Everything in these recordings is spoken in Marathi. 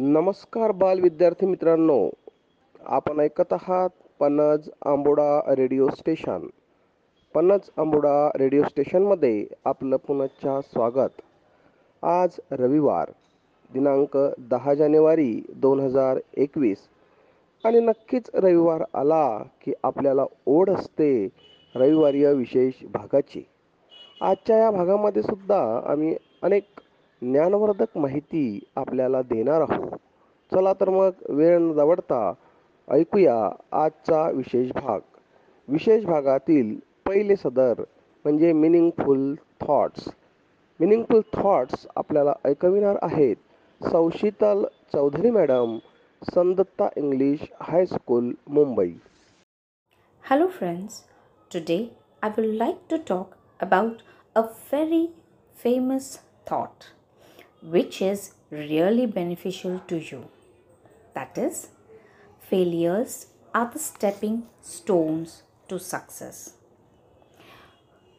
नमस्कार बाल विद्यार्थी मित्रांनो. आपण ऐकत आहात Pannaj Amboda radio station. Pannaj Amboda radio स्टेशनमध्ये आपलं पुनश्च स्वागत. आज रविवार दिनांक दहा जानेवारी दोन हजार एकवीस. आणि नक्कीच रविवार आला की आपल्याला ओढ असते रविवारी विशेष भागाची. आजच्या या भागामध्ये सुद्धा आम्ही अनेक ज्ञानवर्धक माहिती आपल्याला देणार आहोत. चला तर मग वेळ न दवडता ऐकूया आजचा विशेष भाग. विशेष भागातील पहिले सदर म्हणजे मिनिंगफुल थॉट्स मिनिंगफुल थॉट्स आपल्याला ऐकविणार आहेत Sau Sheetal Chaudhari madam Sandatta English high school Mumbai. Hello friends today I would like to talk about a very famous thought. Which is really beneficial to you. That is, failures are the stepping stones to success.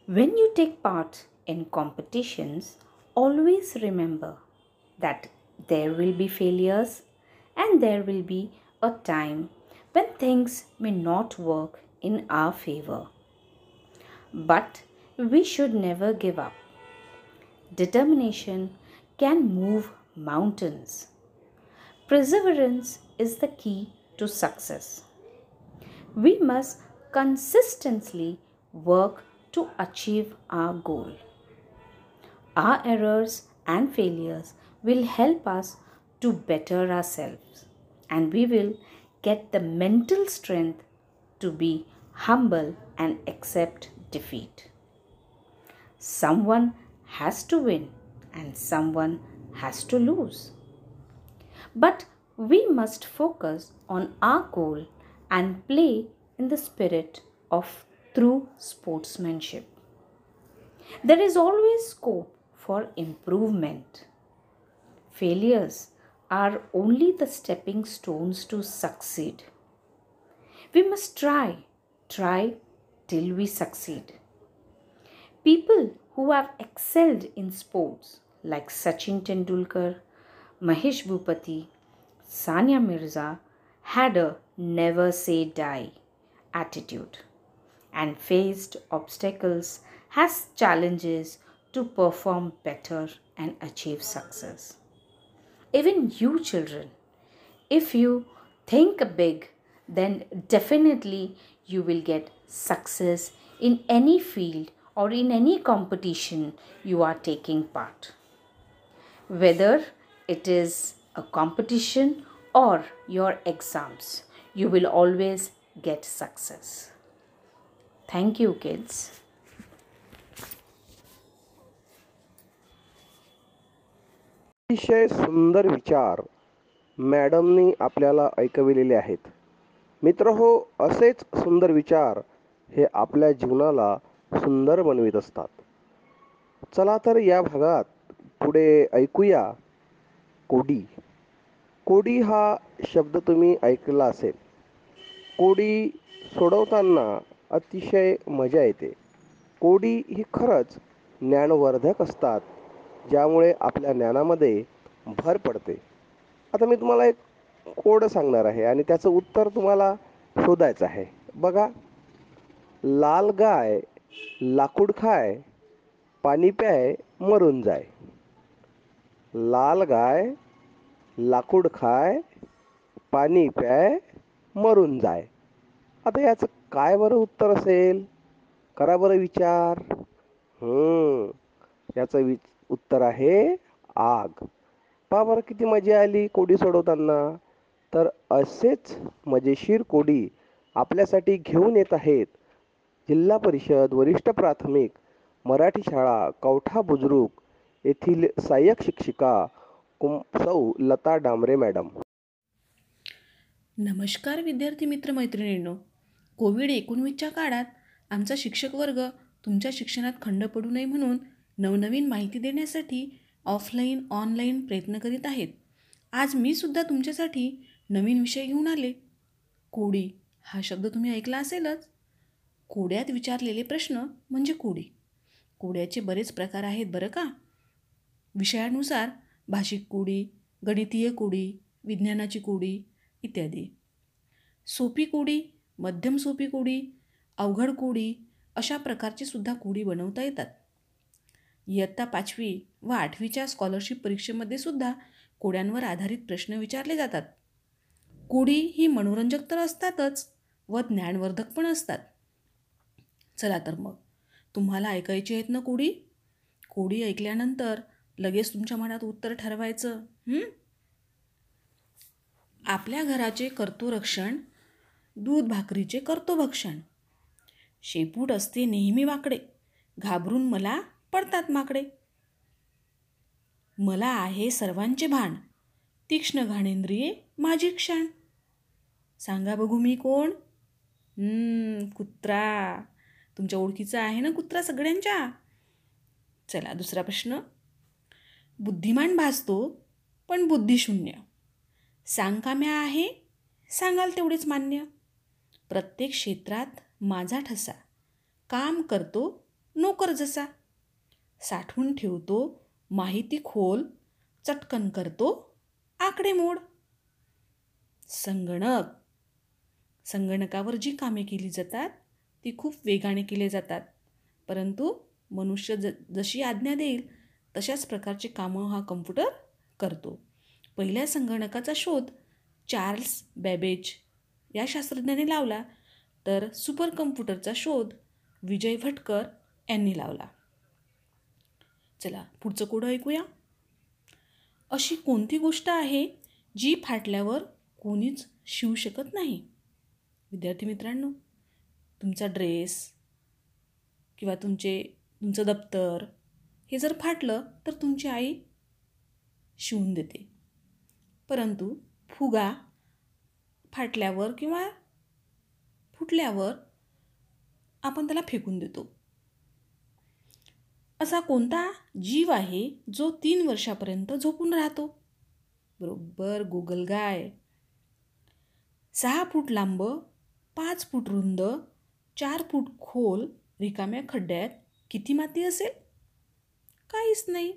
When you take part in competitions, always remember that there will be failures and there will be a time when things may not work in our favor. But we should never give up. Determination can move mountains. Perseverance is the key to success. We must consistently work to achieve our goal. Our errors and failures will help us to better ourselves, and we will get the mental strength to be humble and accept defeat. Someone has to win and someone has to lose. But we must focus on our goal and play in the spirit of true sportsmanship. There is always scope for improvement. Failures are only the stepping stones to succeed. We must try, try till we succeed. People who have excelled in sports like Sachin Tendulkar, Mahesh Bhupati, Sania Mirza had a never say die attitude and faced obstacles as challenges to perform better and achieve success. Even you, children, if you think big, then definitely you will get success in any field or in any competition you are taking part. Whether it is a competition or your exams, you will always get success. Thank you, kids. अतिशय सुंदर विचार मॅडमनी आपल्याला ऐकविलेले आहेत मित्र हो असेच सुंदर विचार हे आपल्या जीवनाला सुंदर बनवित असतात. चला तर या भागात पुढे ऐकूया कोडी. कोडी हा शब्द तुम्ही ऐकला असेल. कोडी सोडवताना अतिशय मजा येते. कोडी ही खरंच ज्ञानवर्धक असतात ज्यामुळे आपल्या ज्ञानामध्ये भर पडते. आता मी तुम्हाला एक कोड सांगणार आहे आणि त्याचं उत्तर तुम्हाला शोधायचं आहे. बघा लाल गाय लाकूड खाय पाणी प्याय मरून जाय. लाल गाय लाकूड खाय पाणी प्याय मरून जाय. आता याचं काय बरं उत्तर असेल? करा बरं विचार. याचं विच उत्तर आहे आग. पहा बरं किती मजा आली कोडी सोडवताना. तर असेच मजेशीर कोडी आपल्यासाठी घेऊन येत आहेत. जिल्हा परिषद वरिष्ठ प्राथमिक मराठी शाळा कवठा बुजुर्ग येथील सहाय्यक शिक्षिका कुम सौ लता डांबरे मॅडम. नमस्कार विद्यार्थी मित्र मैत्रिणींनो. कोविड एकोणवीसच्या काळात आमचा शिक्षक वर्ग तुमच्या शिक्षणात खंड पडू नये म्हणून नवनवीन माहिती देण्यासाठी ऑफलाईन ऑनलाईन प्रयत्न करीत आहेत. आज मी सुद्धा तुमच्यासाठी नवीन विषय घेऊन आले. कोडी हा शब्द तुम्ही ऐकला असेलच? कोड्यात विचारलेले प्रश्न म्हणजे कुडी? कोड्याचे बरेच प्रकार आहेत बरं का? विषयानुसार भाषिक कोडी गणितीय कोडी विज्ञानाची कोडी इत्यादी. सोपी कोडी मध्यम सोपी कोडी अवघड कोडी अशा प्रकारची सुद्धा कोडी बनवता येतात. इयत्ता पाचवी व आठवीच्या स्कॉलरशिप परीक्षेमध्ये सुद्धा कोड्यांवर आधारित प्रश्न विचारले जातात. कोडी ही मनोरंजक तर असतातच व ज्ञानवर्धक पण असतात. चला तर मग. तुम्हाला ऐकायची आहेत ना कोडी? कोडी ऐकल्यानंतर लगेच तुमच्या मनात उत्तर ठरवायचं. आपल्या घराचे करतो रक्षण दूध भाकरीचे करतो भक्षण शेपूट असते नेहमी वाकडे. घाबरून मला पडतात माकडे. मला आहे सर्वांचे भान. तीक्ष्ण घाणेंद्रिये माझी क्षण. सांगा बघू मी कोण? कुत्रा. तुमच्या ओळखीचा आहे ना कुत्रा सगळ्यांच्या? चला दुसरा प्रश्न. बुद्धिमान भासतो पण बुद्धिशून्य सांगकाम्या आहे सांगाल तेवढेच मान्य. प्रत्येक क्षेत्रात माझा ठसा. काम करतो नोकर जसा. साठवून ठेवतो माहिती खोल चटकन करतो आकडेमोड संगणक. संगणकावर जी कामे केली जातात ती खूप वेगाने केले जातात. परंतु मनुष्य ज जशी आज्ञा देईल तशाच प्रकारचे कामं हा कम्प्युटर करतो. पहिल्या संगणकाचा शोध चार्ल्स बॅबेज या शास्त्रज्ञाने लावला तर सुपर कम्प्युटरचा शोध विजय भटकर यांनी लावला. चला पुढचं कोडं ऐकूया. अशी कोणती गोष्ट आहे जी फाटल्यावर कोणीच शिवू शकत नाही? विद्यार्थी मित्रांनो तुमचा ड्रेस किंवा तुमचे तुमचं दप्तर हे जर फाटलं तर तुमची आई शिवून देते. परंतु फुगा फाटल्यावर किंवा फुटल्यावर आपण त्याला फेकून देतो. असा कोणता जीव आहे जो तीन वर्षापर्यंत झोपून राहतो? बरोबर गोगलगाय. सहा फूट लांब पाच फूट रुंद चार फूट खोल रिकाम्या खड्ड्यात किती माती असेल? काहीच नाही.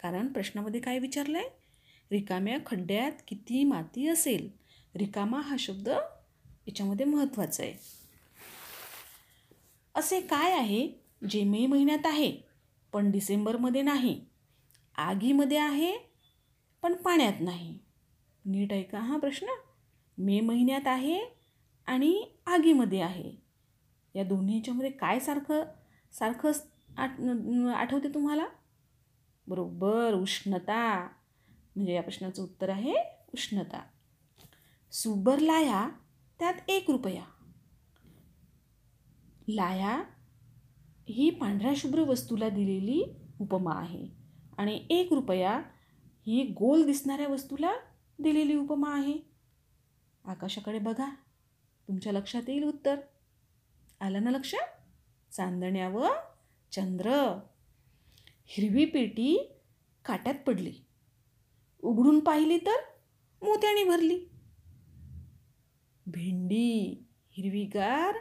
कारण प्रश्नामध्ये काय विचारलं आहे रिकाम्या खड्ड्यात किती माती असेल? रिकामा हा शब्द याच्यामध्ये महत्त्वाचा आहे. असे काय आहे जे मे महिन्यात आहे पण डिसेंबरमध्ये नाही? आगीमध्ये आहे पण पाण्यात नाही. नीट ऐका हा प्रश्न. मे महिन्यात आहे आणि आगीमध्ये आहे. या दोन्ही याच्यामध्ये काय सारखं सारखं आठ आठवते तुम्हाला? बरोबर उष्णता. म्हणजे या प्रश्नाचं उत्तर आहे उष्णता. सुबर लाया त्यात एक रुपया. लाया ही पांढऱ्या शुभ्र वस्तूला दिलेली उपमा आहे. आणि एक रुपया ही गोल दिसणाऱ्या वस्तूला दिलेली उपमा आहे. आकाशाकडे बघा. तुमच्या लक्षात येईल उत्तर. आलं ना लक्षात चांदण्या व चंद्र. हिरवी पेटी काट्यात पडली. उघडून पाहिली तर मोत्याने भरली. भेंडी हिरवीगार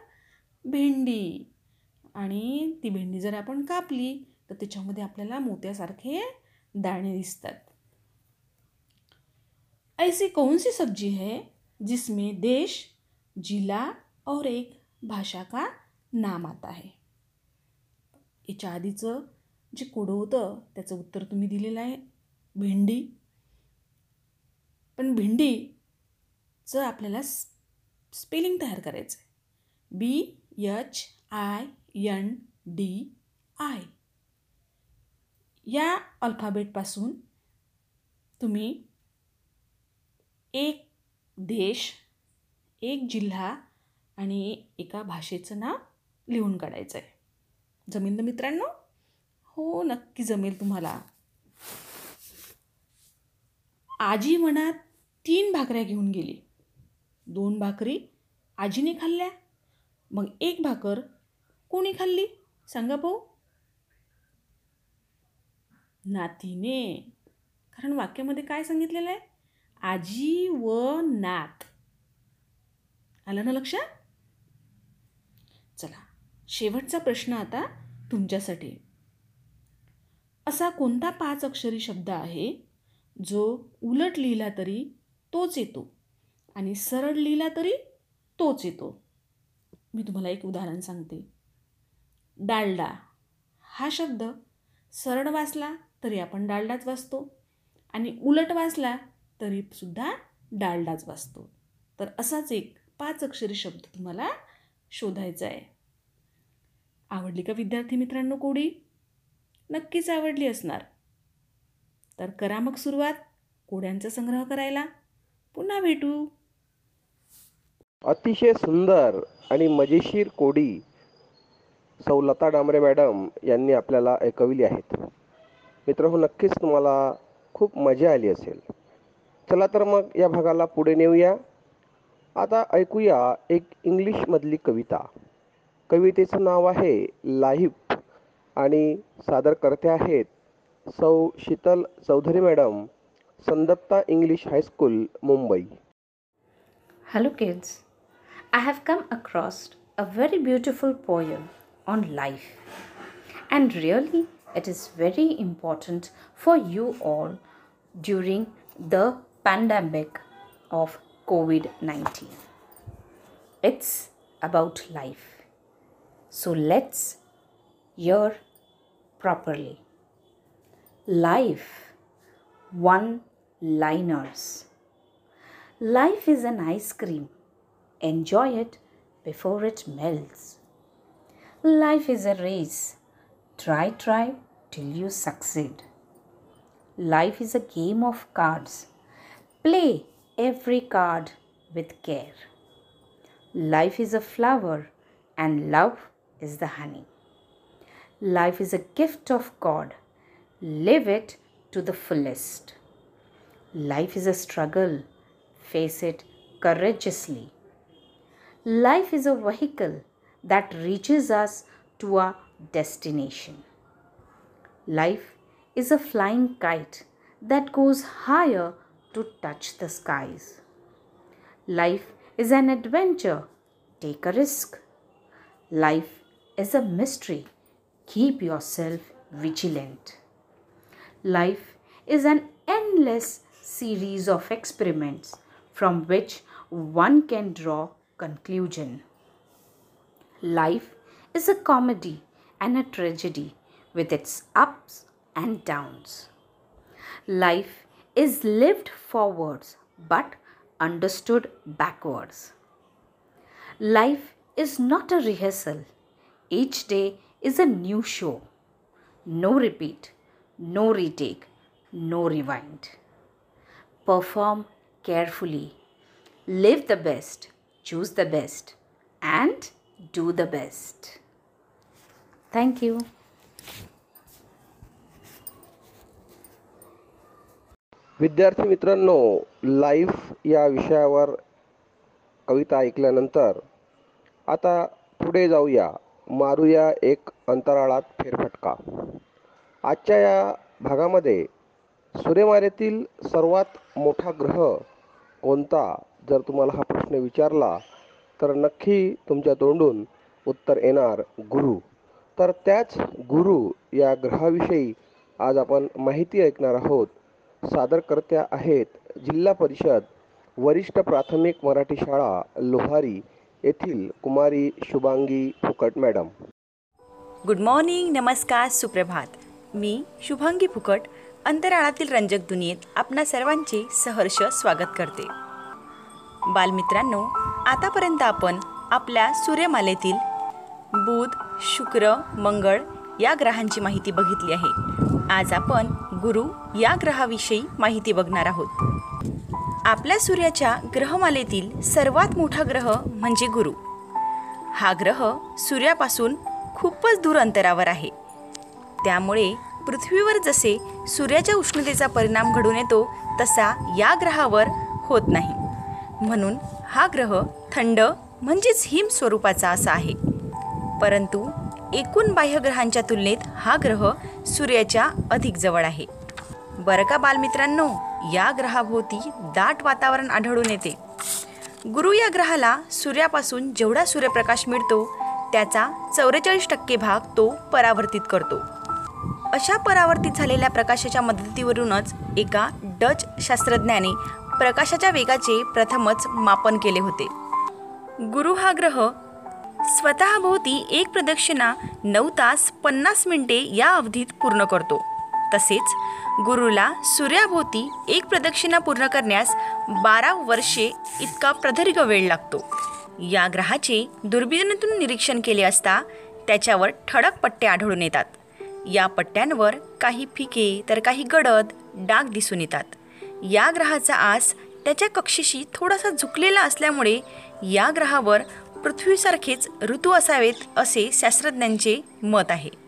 भेंडी. आणि ती भेंडी जर आपण कापली तर त्याच्यामध्ये आपल्याला मोत्यासारखे दाणे दिसतात. ऐसी कौन सी सब्जी है जिसमें देश जिला और एक भाषा का नाम आता है याच्या आधीचं जे कोडं होतं त्याचं उत्तर तुम्ही दिलेलं आहे. भेंडी. पण भेंडीचं आपल्याला स्पेलिंग तयार करायचं आहे B H I N D I. या अल्फाबेटपासून तुम्ही एक देश एक जिल्हा आणि एका भाषेचं नाव लिहून काढायचं आहे जमेल ना मित्रांनो? हो नक्की जमेल तुम्हाला. आजी मनात तीन भाकऱ्या घेऊन गेली. दोन भाकरी आजीने खाल्ल्या. मग एक भाकर कोणी खाल्ली? सांगा भाऊ नातीने. कारण वाक्यामध्ये काय सांगितलेलं आहे? आजी व नात. आलं ना लक्षात? शेवटचा प्रश्न आता तुमच्यासाठी. असा कोणता पाच अक्षरी शब्द आहे जो उलट लिहिला तरी तोच येतो आणि सरळ लिहिला तरी तोच येतो? मी तुम्हाला एक उदाहरण सांगते. डालडा. हा शब्द सरळ वाचला तरी आपण डालडाच वाचतो आणि उलट वाचला तरी सुद्धा डालडाच वाचतो. तर असाच एक पाच अक्षरी शब्द तुम्हाला शोधायचा आहे. आवडली का विद्यार्थी मित्रांनो कोडी? नक्कीच आवडली असणार. तर करा मग सुरुवात कोड्यांचा संग्रह करायला. पुन्हा भेटू. अतिशय सुंदर आणि मजेशीर कोडी सौ लता डांबरे मॅडम यांनी आपल्याला ऐकविली आहेत. मित्र हो नक्कीच तुम्हाला खूप मजा आली असेल. चला तर मग या भागाला पुढे नेऊया. आता ऐकूया एक इंग्लिशमधली कविता. कवितेचं नाव आहे लाईफ. आणि सादरकर्ते आहेत Sau Sheetal Chaudhari madam Sandatta English high school Mumbai. Hello kids I have come across a very beautiful poem on life and really it is very important for you all during the pandemic of COVID nineteen it's about life So let's hear properly. Life, one liners. Life is an ice cream. Enjoy it before it melts. Life is a race. Try, try till you succeed. Life is a game of cards. Play every card with care. Life is a flower, and love is the honey. Life is a gift of God. Live it to the fullest. Life is a struggle. Face it courageously. Life is a vehicle that reaches us to our destination. Life is a flying kite that goes higher to touch the skies. Life is an adventure. Take a risk. Life is a mystery. Keep yourself vigilant. Life is an endless series of experiments from which one can draw conclusion. Life is a comedy and a tragedy with its ups and downs. Life is lived forwards but understood backwards. Life is not a rehearsal. Each day is a new show. No repeat, no retake, no rewind. Perform carefully. Live the best, choose the best, and do the best. Thank you. विद्यार्थी मित्रांनो लाईफ या विषयावर कविता ऐकल्यानंतर आता पुढे जाऊया मारूया एक अंतराळात फेरफटका. आजच्या या भागामध्ये सूर्यमालेतील सर्वात मोठा ग्रह कोणता? जर तुम्हाला हा प्रश्न विचारला तर नक्की तुमच्या तोंडून उत्तर येणार गुरु. तर त्याच गुरु या ग्रहाविषयी आज आपण माहिती ऐकणार आहोत. सादरकर्त्या आहेत जिल्हा परिषद वरिष्ठ प्राथमिक मराठी शाळा लोहारी. येथील कुमारी शुभांगी फुकट मॅडम. गुड मॉर्निंग नमस्कार सुप्रभात. मी शुभांगी फुकट अंतराळातील रंजक दुनियेत आपणा सर्वांचे सहर्ष स्वागत करते. बालमित्रांनो आतापर्यंत आपण आपल्या सूर्यमालेतील बुध शुक्र मंगळ या ग्रहांची माहिती बघितली आहे. आज आपण गुरु या ग्रहाविषयी माहिती बघणार आहोत. आपल्या सूर्याच्या ग्रहमालेतील सर्वात मोठा ग्रह म्हणजे गुरु. हा ग्रह सूर्यापासून खूपच दूर अंतरावर आहे. त्यामुळे पृथ्वीवर जसे सूर्याच्या उष्णतेचा परिणाम घडून येतो तसा या ग्रहावर होत नाही. म्हणून हा ग्रह थंड म्हणजेच हिम स्वरूपाचा असा आहे. परंतु एकूण बाह्यग्रहांच्या तुलनेत हा ग्रह सूर्याच्या अधिक जवळ आहे. बरं का बालमित्रांनो? या ग्रहाभोवती दाट वातावरण आढळून येते. गुरु या ग्रहाला सूर्यापासून जेवढा सूर्यप्रकाश मिळतो त्याचा चौवेचाळीस टक्के भाग तो परावर्तित करतो. अशा परावर्तित झालेल्या प्रकाशाच्या मदतीवरूनच एका डच शास्त्रज्ञाने प्रकाशाच्या वेगाचे प्रथमच मापन केले होते. गुरु हा ग्रह स्वतःभोवती एक प्रदक्षिणा नऊ तास पन्नास मिनिटे या अवधीत पूर्ण करतो. तसेच गुरुला सूर्याभोवती एक प्रदक्षिणा पूर्ण करण्यास बारा वर्षे इतका प्रदीर्घ वेळ लागतो. या ग्रहाचे दुर्बिणीतून निरीक्षण केले असता त्याच्यावर ठळक पट्टे आढळून येतात. या पट्ट्यांवर काही फिके तर काही गडद डाग दिसून येतात. या ग्रहाचा आस त्याच्या कक्षेशी थोडासा झुकलेला असल्यामुळे या ग्रहावर पृथ्वीसारखेच ऋतू असावेत असे शास्त्रज्ञांचे मत आहे.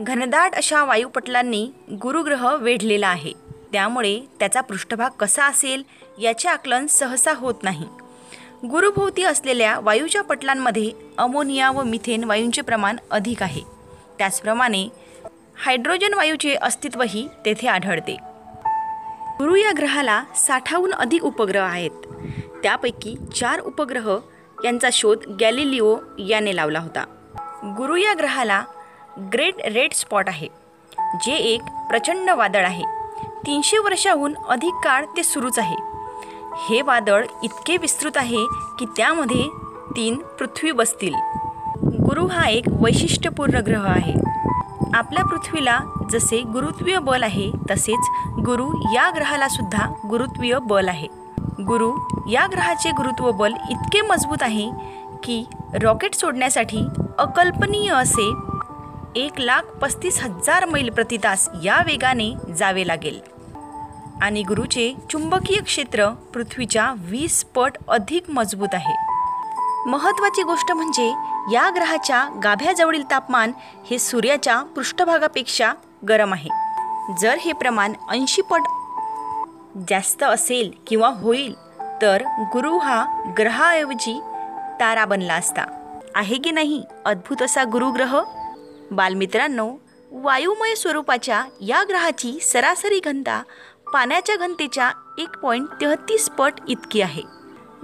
घनदाट अशा वायुपटलांनी गुरुग्रह वेढलेला आहे. त्यामुळे त्याचा पृष्ठभाग कसा असेल याचे आकलन सहसा होत नाही. गुरुभोवती असलेल्या वायूच्या पटलांमध्ये अमोनिया व मिथेन वायूंचे प्रमाण अधिक आहे. त्याचप्रमाणे हायड्रोजन वायूचे अस्तित्वही तेथे आढळते. गुरु या ग्रहाला साठाहून अधिक उपग्रह आहेत. त्यापैकी चार उपग्रह यांचा शोध गॅलिलिओ याने लावला होता. गुरु या ग्रहाला ग्रेट रेड स्पॉट आहे जे एक प्रचंड वादळ आहे. तीनशे वर्षाहून अधिक काळ ते सुरूच आहे. हे वादळ इतके विस्तृत आहे की त्यामध्ये तीन पृथ्वी बसतील. गुरु हा एक वैशिष्ट्यपूर्ण ग्रह आहे. आपल्या पृथ्वीला जसे गुरुत्वीय बल आहे तसेच गुरु या ग्रहाला सुद्धा गुरुत्वीय बल आहे. गुरु या ग्रहाचे गुरुत्व बल इतके मजबूत आहे की रॉकेट सोडण्यासाठी अकल्पनीय असे एक लाख पस्तीस हजार मैल प्रति तास या वेगाने जावे लागेल. आणि गुरुचे चुंबकीय क्षेत्र पृथ्वीच्या वीस पट अधिक मजबूत आहे. महत्त्वाची गोष्ट म्हणजे या ग्रहाच्या गाभ्याजवळील तापमान हे सूर्याच्या पृष्ठभागापेक्षा गरम आहे. जर हे प्रमाण ऐंशी पट जास्त असेल किंवा होईल तर गुरु हा ग्रहाऐवजी तारा बनला असता. आहे की नाही अद्भुत असा गुरुग्रह? बालमित्रांनो वायुमय स्वरूपाच्या या ग्रहाची सरासरी घनता पाण्याच्या घनतेच्या एक पॉईंट तेहतीस पट इतकी आहे.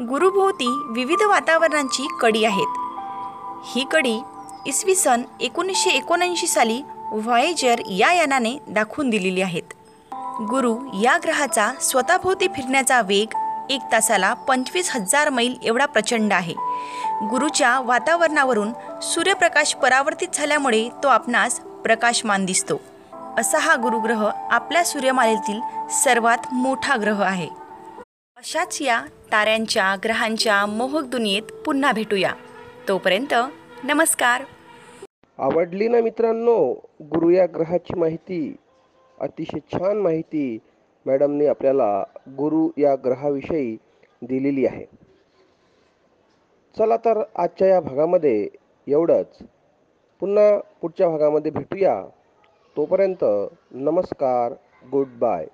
गुरुभोवती विविध वातावरणांची कडी आहेत. ही कडी इसवी सन एकोणीसशे एकोणऐंशी साली व्हायजर या यानाने दाखवून दिलेली आहेत. गुरु या ग्रहाचा स्वतःभोवती फिरण्याचा वेग एक तासाला पंचवीस हजार मैल एवढा प्रचंड आहे. गुरुच्या वातावरणावरून सूर्यप्रकाश परावर्तित झाल्यामुळे तो आपणास प्रकाशमान दिसतो. असा हा गुरुग्रह आपल्या सूर्यमालेतील सर्वात मोठा ग्रह आहे. अशाच या ताऱ्यांच्या ग्रहांच्या मोहक दुनियेत पुन्हा भेटूया. तोपर्यंत नमस्कार. आवडली ना मित्रांनो गुरु या ग्रहाची माहिती अतिशय छान माहिती मॅडमने आपल्याला गुरु या ग्रहाविषयी दिलेली आहे. चला तर आजच्या या भागामध्ये एवढंच. पुन्हा पुढच्या भागामध्ये भेटूया. तोपर्यंत नमस्कार गुड बाय.